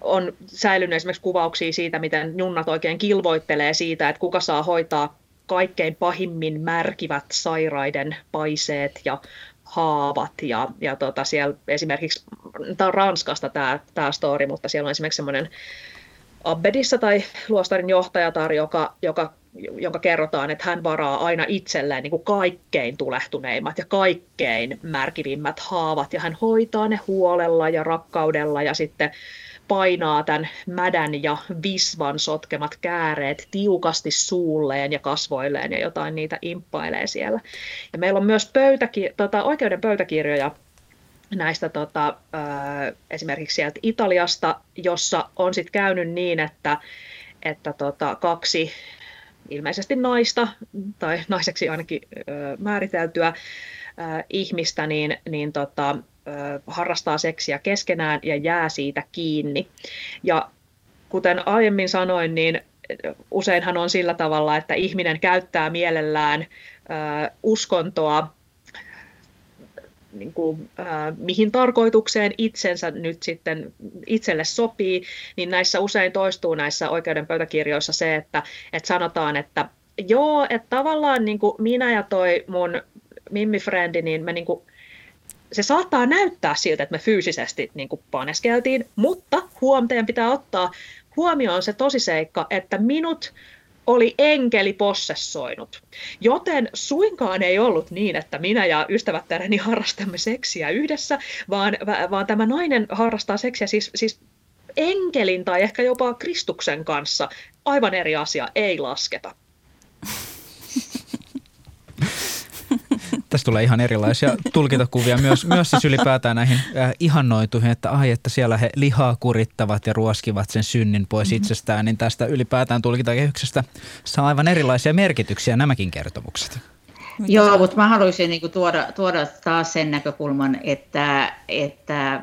On säilynyt esimerkiksi kuvauksia siitä, miten nunnat oikein kilvoittelee siitä, että kuka saa hoitaa kaikkein pahimmin märkivät sairaiden paiseet ja haavat. Ja, ja tota, siellä esimerkiksi, tämä on Ranskasta tämä, tämä story, mutta siellä on esimerkiksi semmoinen abbedissa tai luostarin johtajatar, joka, joka, jonka kerrotaan, että hän varaa aina itselleen niin kuin kaikkein tulehtuneimmat ja kaikkein märkivimmät haavat, ja hän hoitaa ne huolella ja rakkaudella, ja sitten painaa tämän mädän ja visvan sotkemat kääreet tiukasti suulleen ja kasvoilleen, ja jotain niitä imppailee siellä. Ja meillä on myös pöytäki- tota, oikeuden pöytäkirjoja näistä tota, esimerkiksi sieltä Italiasta, jossa on sitten käynyt niin, että, että tota, kaksi ilmeisesti naista, tai naiseksi ainakin määriteltyä ihmistä, niin, niin tota, harrastaa seksiä keskenään ja jää siitä kiinni. Ja kuten aiemmin sanoin, niin useinhan on sillä tavalla, että ihminen käyttää mielellään uskontoa niin kuin, äh, mihin tarkoitukseen itsensä nyt sitten itselle sopii, niin näissä usein toistuu näissä oikeuden pöytäkirjoissa se, että, että sanotaan, että joo, että tavallaan niin kuin minä ja toi mun mimmifrendi, niin me niin kuin, se saattaa näyttää siltä, että me fyysisesti niin kuin paneskeltiin, mutta huom, pitää ottaa huomioon se tosiseikka, että minut oli enkeli possessoinut. Joten suinkaan ei ollut niin, että minä ja ystävättäreni harrastamme seksiä yhdessä, vaan, vaan tämä nainen harrastaa seksiä siis, siis enkelin tai ehkä jopa Kristuksen kanssa. Aivan eri asia, ei lasketa. Tässä tulee ihan erilaisia tulkintakuvia myös, myös siis ylipäätään näihin äh, ihannoituihin, että ai, että siellä he lihaa kurittavat ja ruoskivat sen synnin pois mm-hmm. itsestään, niin tästä ylipäätään tulkintakehyksestä saa aivan erilaisia merkityksiä nämäkin kertomukset. Mitä Joo, mutta mä haluaisin niin kuin, tuoda, tuoda taas sen näkökulman, että, että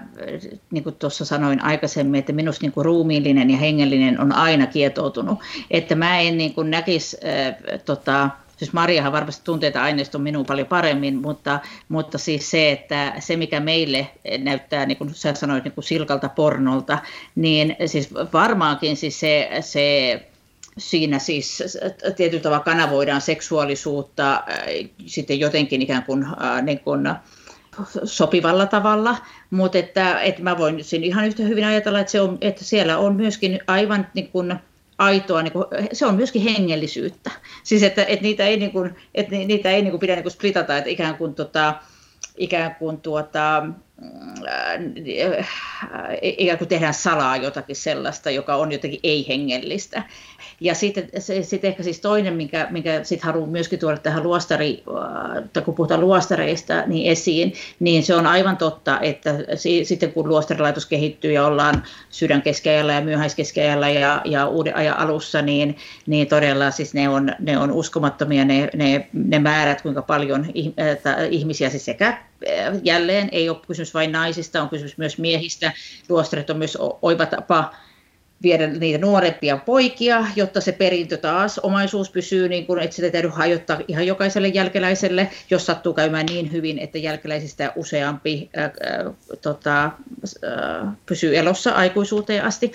niin kuin tuossa sanoin aikaisemmin, että minusta niin kuin, ruumiillinen ja hengellinen on aina kietoutunut. Että mä en niin kuin, näkisi äh, tota, siis Mariahan varmasti tuntee tätä aineiston minun paljon paremmin, mutta, mutta siis se, että se mikä meille näyttää, niin kuin sä sanoit, niin kuin silkalta pornolta, niin siis varmaankin siis se, se siinä siis tietyllä tavalla kanavoidaan seksuaalisuutta äh, sitten jotenkin ikään kuin, äh, niin kuin sopivalla tavalla, mutta että, että mä voin siinä ihan yhtä hyvin ajatella, että, se on, että siellä on myöskin aivan niin kuin, aitoa, niin kuin, se on myöskin hengellisyyttä. Siis että, että niitä ei, niin kuin, että niitä ei niin kuin pidä niin kuin splitata, että ikään kuin, tota, ikään kuin tuota, ikään kuin tehdään salaa jotakin sellaista, joka on jotenkin ei-hengellistä. Ja sitten sit ehkä siis toinen, minkä, minkä sit haluan myöskin tuoda tähän luostari, äh, kun puhutaan luostareista niin esiin, niin se on aivan totta, että sitten kun luostarilaitos kehittyy ja ollaan sydänkeskeajalla ja myöhäiskeskeajalla ja, ja uuden ajan alussa, niin, niin todella siis ne on, ne on uskomattomia ne, ne, ne määrät, kuinka paljon ihmisiä siis sekä äh, jälleen ei ole kysymys vain naisista, on kysymys myös miehistä. Luostarit on myös oiva tapa viedä niitä nuorempia poikia, jotta se perintö taas, omaisuus pysyy, niin kuin, että sitä täytyy hajottaa ihan jokaiselle jälkeläiselle, jos sattuu käymään niin hyvin, että jälkeläisistä useampi ää, ää, tota, ää, pysyy elossa aikuisuuteen asti.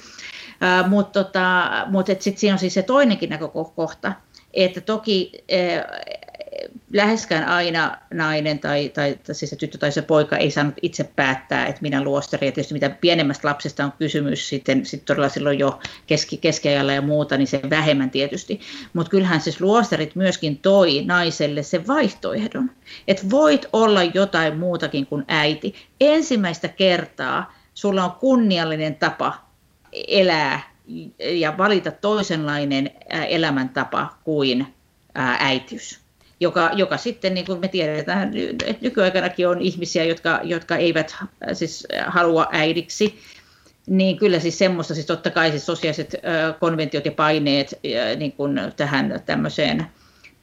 Mutta tota, mut sitten siinä on siis se toinenkin näkökohta, että toki läheskään aina nainen tai, tai, tai siis se tyttö tai se poika ei saanut itse päättää, että minä luostari. Ja tietysti mitä pienemmästä lapsesta on kysymys sitten sit todella silloin jo keski, keskiajalla ja muuta, niin se vähemmän tietysti. Mutta kyllähän siis luostarit myöskin toi naiselle sen vaihtoehdon, että voit olla jotain muutakin kuin äiti. Ensimmäistä kertaa sulla on kunniallinen tapa elää ja valita toisenlainen elämäntapa kuin äitiys. Joka, joka sitten, niin kuin me tiedetään, nykyaikanakin on ihmisiä, jotka, jotka eivät siis halua äidiksi, niin kyllä siis semmoista, siis totta kai siis sosiaaliset konventiot ja paineet niin kuin tähän tämmöiseen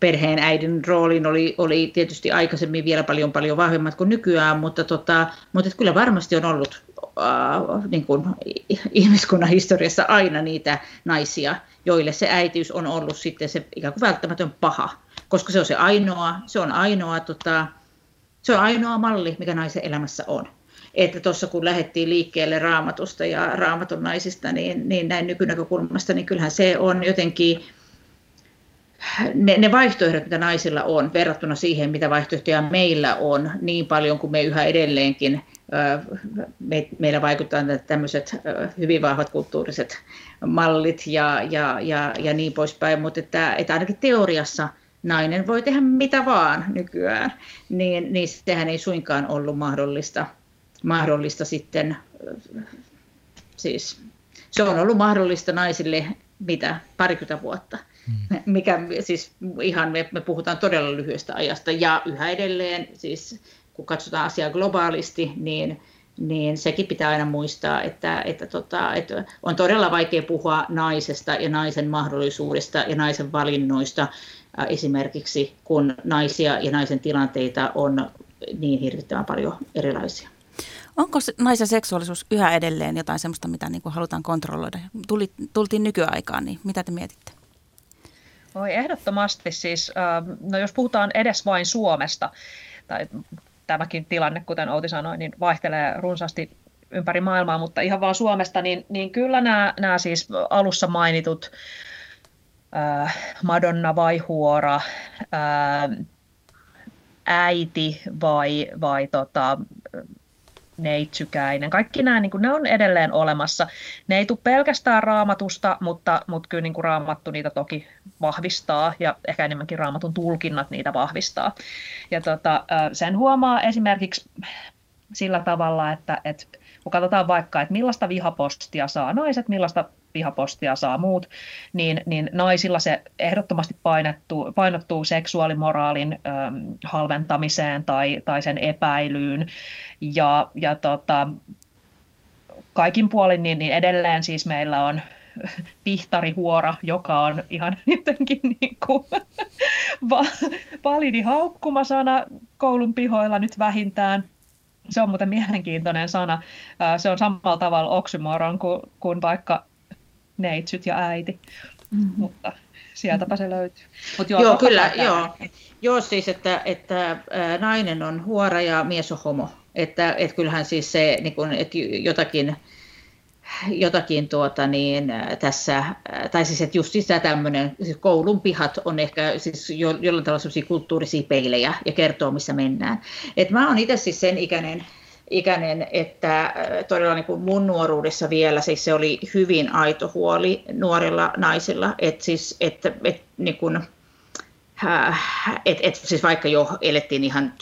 perheen äidin roolin oli, oli tietysti aikaisemmin vielä paljon paljon vahvemmat kuin nykyään, mutta, tota, mutta kyllä varmasti on ollut äh, niin kuin ihmiskunnan historiassa aina niitä naisia, joille se äitiys on ollut sitten se ikään kuin välttämätön paha, koska se on se ainoa, se on ainoa, tota, se on ainoa malli, mikä naisen elämässä on. Että tuossa kun lähdettiin liikkeelle raamatusta ja raamatun naisista, niin, niin näin nykynäkökulmasta, niin kyllähän se on jotenkin ne, ne vaihtoehdot, mitä naisilla on, verrattuna siihen, mitä vaihtoehtoja meillä on, niin paljon kuin me yhä edelleenkin, me, meillä vaikuttaa tämmöiset hyvin vahvat kulttuuriset mallit ja, ja, ja, ja niin poispäin, mutta että, että ainakin teoriassa nainen voi tehdä mitä vaan nykyään, niin, niin sehän ei suinkaan ollut mahdollista, mahdollista sitten, siis se on ollut mahdollista naisille mitä parikymmentä vuotta Mm. mikä siis ihan me, me puhutaan todella lyhyestä ajasta ja yhä edelleen siis kun katsotaan asiaa globaalisti, niin, niin sekin pitää aina muistaa, että, että, tota, että on todella vaikea puhua naisesta ja naisen mahdollisuudesta ja naisen valinnoista esimerkiksi, kun naisia ja naisen tilanteita on niin hirvittävän paljon erilaisia. Onko naisen seksuaalisuus yhä edelleen jotain sellaista, mitä niin kuin halutaan kontrolloida? Tuli, tultiin nykyaikaan, niin mitä te mietitte? Oi ehdottomasti siis, no jos puhutaan edes vain Suomesta, tai tämäkin tilanne, kuten Outi sanoi, niin vaihtelee runsaasti ympäri maailmaa, mutta ihan vaan Suomesta, niin, niin kyllä nämä, nämä siis alussa mainitut Madonna vai Huora, äh, äiti vai, vai tota, neitsykäinen. Kaikki nämä niin kuin, ne on edelleen olemassa. Ne ei tule pelkästään raamatusta, mutta, mutta kyllä niin kuin raamattu niitä toki vahvistaa ja ehkä enemmänkin raamatun tulkinnat niitä vahvistaa. Ja tota, sen huomaa esimerkiksi sillä tavalla, että, että kun katsotaan vaikka, että millaista vihapostia saa naiset, millaista vihapostia saa muut, niin, niin naisilla se ehdottomasti painottuu, painottuu seksuaalimoraalin ähm, halventamiseen tai, tai sen epäilyyn. Ja, ja tota, kaikin puolin niin, niin edelleen siis meillä on pihtarihuora, joka on ihan jotenkin niin kuin validi haukkumasana koulun pihoilla nyt vähintään. Se on muuten mielenkiintoinen sana. Se on samalla tavalla oksymoron kuin, kuin vaikka neitsyt ja äiti, mm-hmm. mutta sieltäpä se löytyy. Mut joo, joo kyllä, joo. joo. siis, että, että nainen on huora ja mies on homo. Että, että kyllähän siis se, niin kun, että jotakin, jotakin tuota niin, tässä, tai siis että just tämä tämmöinen, siis koulun pihat on ehkä siis jo, jollain tavalla sellaisia kulttuurisia peilejä ja kertoo, missä mennään. Et mä oon itse siis sen ikäinen, ikäinen, että äh, todella niin kuin mun nuoruudessa vielä siis se oli hyvin aito huoli nuorilla naisilla, että siis, että, että niin kuin, äh, et, et, siis vaikka jo elettiin ihan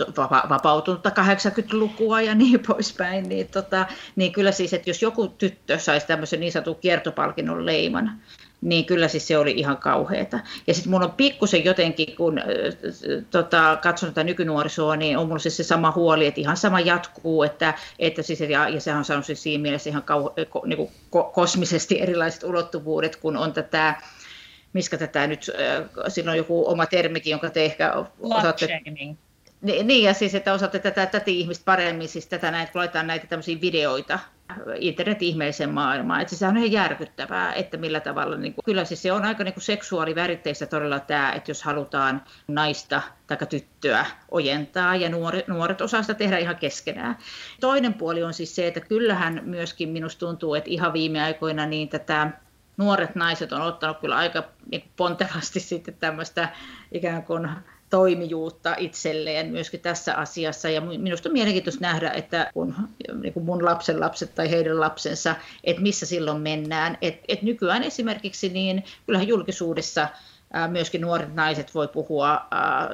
vapautunutta 80-lukua ja niin poispäin, niin, tota, niin kyllä siis, että jos joku tyttö saisi tämmöisen niin sanotun kiertopalkinnon leiman, niin kyllä siis se oli ihan kauheata. Ja sitten mun on pikkusen jotenkin, kun tota, katson tätä nykynuorisoa, niin on mulla siis se sama huoli, että ihan sama jatkuu, että, että siis, ja, ja sehän on saanut siis siinä mielessä ihan kau, ko, niin kuin ko, kosmisesti erilaiset ulottuvuudet, kun on tätä, miskä tätä nyt, sillä on joku oma termikin, jonka te ehkä osaatte... Niin, ja siis, että osaatte tätä, tätä ihmistä paremmin, siis tätä näitä, kun laitetaan näitä tämmöisiä videoita, internet-ihmeelliseen maailmaan. Että se on ihan järkyttävää, että millä tavalla, niin kuin, kyllä siis se on aika niin kuin seksuaaliväritteistä todella tämä, että jos halutaan naista tai tyttöä ojentaa ja nuoret, nuoret osaa sitä tehdä ihan keskenään. Toinen puoli on siis se, että kyllähän myöskin minusta tuntuu, että ihan viime aikoina niin tätä nuoret naiset on ottanut kyllä aika niin pontevasti sitten tämmöistä ikään kuin toimijuutta itselleen myöskin tässä asiassa. Ja minusta on mielenkiintoista nähdä, että kun niin kuin mun lapsen lapset tai heidän lapsensa, että missä silloin mennään. Et, et nykyään esimerkiksi niin kyllähän julkisuudessa myöskin nuoret naiset voi puhua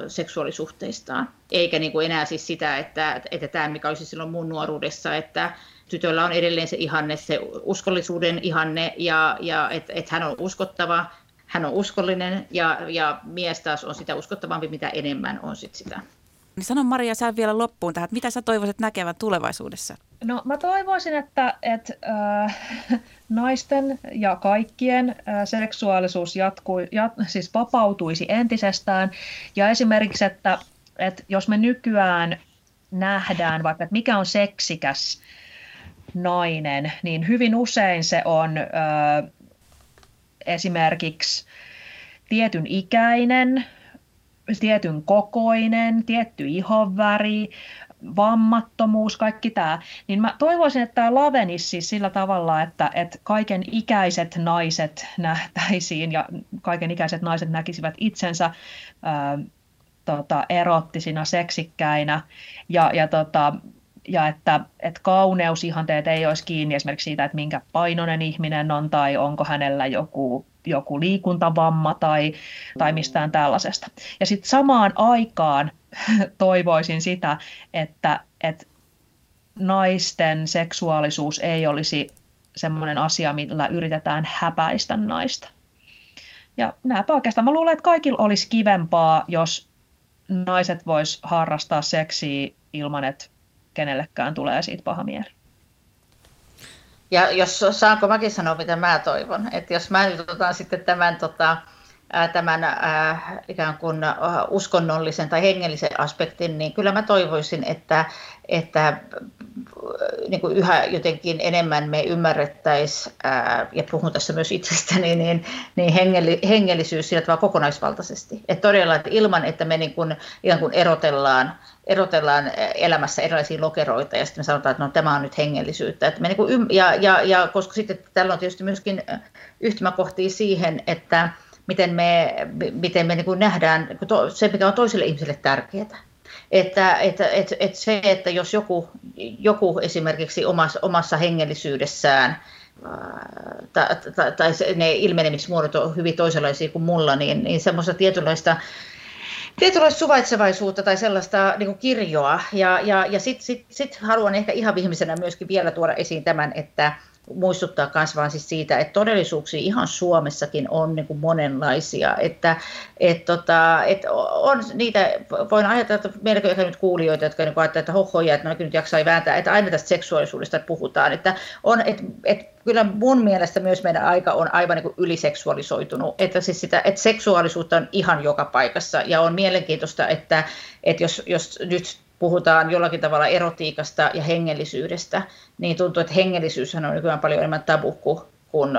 seksuaalisuhteistaan, eikä niin kuin enää siis sitä, että, että tämä mikä olisi silloin mun nuoruudessa, että tytöllä on edelleen se ihanne, se uskollisuuden ihanne ja, ja että et hän on uskottava, hän on uskollinen ja, ja mies taas on sitä uskottavampi, mitä enemmän on sit sitä. Niin sano Maria, sä vielä loppuun tähän, että mitä sä toivoisit näkevän tulevaisuudessa? No mä toivoisin, että, että äh, naisten ja kaikkien äh, seksuaalisuus jatkuu, jat, siis vapautuisi entisestään. Ja esimerkiksi, että, että jos me nykyään nähdään vaikka, että mikä on seksikäs nainen, niin hyvin usein se on äh, esimerkiksi tietyn ikäinen, tietyn kokoinen, tietty ihonväri, vammattomuus, kaikki tämä, niin mä toivoisin, että tämä lavenisi siis sillä tavalla, että, että kaiken ikäiset naiset nähtäisiin ja kaiken ikäiset naiset näkisivät itsensä ää, tota, erottisina, seksikkäinä. Ja, ja, tota, ja että, että kauneusihanteet ei olisi kiinni esimerkiksi siitä, että minkä painoinen ihminen on tai onko hänellä joku joku liikuntavamma tai, tai mistään tällaisesta. Ja sitten samaan aikaan toivoisin sitä, että, että naisten seksuaalisuus ei olisi semmoinen asia, millä yritetään häpäistä naista. Ja näinpä oikeastaan. Mä luulen, että kaikilla olisi kivempaa, jos naiset vois harrastaa seksiä ilman, että kenellekään tulee siitä paha mieli. Ja jos saanko mäkin sanoa, mitä mä toivon, että jos mä nyt otan sitten tämän, tota, tämän äh, ikään kuin uskonnollisen tai hengellisen aspektin, niin kyllä mä toivoisin, että, että niin kuin yhä jotenkin enemmän me ymmärrettäisiin, äh, ja puhun tässä myös itsestäni, niin, niin hengelli, hengellisyys sillä tavalla kokonaisvaltaisesti. Että todella, että ilman, että me niin kuin, ikään kuin erotellaan erotellaan elämässä erilaisia lokeroita ja sitten me sanotaan, että no, tämä on nyt hengellisyyttä. Että me niin kuin, ja, ja, ja koska sitten tällä on tietysti myöskin yhtymäkohtia siihen, että miten me, miten me niin kuin nähdään se, mikä on toiselle ihmiselle tärkeää. Että, että, että, että se, että jos joku, joku esimerkiksi omassa, omassa hengellisyydessään tai, tai, tai ne ilmenemismuodot on hyvin toisenlaisia kuin mulla, niin, niin semmoista tietynlaista tietynlaista suvaitsevaisuutta tai sellaista niin kuin kirjoa. Ja, ja, ja sitten sit, sit haluan ehkä ihan viimeisenä myöskin vielä tuoda esiin tämän, että muistuttaa myös vaan siis siitä, että todellisuuksia ihan Suomessakin on niin kuin monenlaisia, että et tota, et on niitä, voin ajatella, että meilläkin ehkä nyt kuulijoita, jotka niin ajattelevat, että hohoja, että mäkin nyt jaksaa vääntää, että aina tästä seksuaalisuudesta puhutaan, että on, et, et kyllä mun mielestä myös meidän aika on aivan niin kuin yliseksuaalisoitunut, että, siis sitä, että seksuaalisuutta on ihan joka paikassa. Ja on mielenkiintoista, että, että jos, jos nyt puhutaan jollakin tavalla erotiikasta ja hengellisyydestä, niin tuntuu, että hengellisyys on nykyään paljon enemmän tabu kuin, kuin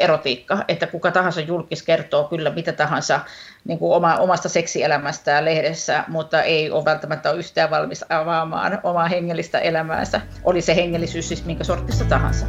erotiikka, että kuka tahansa julkis kertoo kyllä mitä tahansa niin kuin oma, omasta seksielämästään lehdessä, mutta ei ole välttämättä ole yhtään valmis avaamaan omaa hengellistä elämäänsä. Oli se hengellisyys siis minkä sortista tahansa.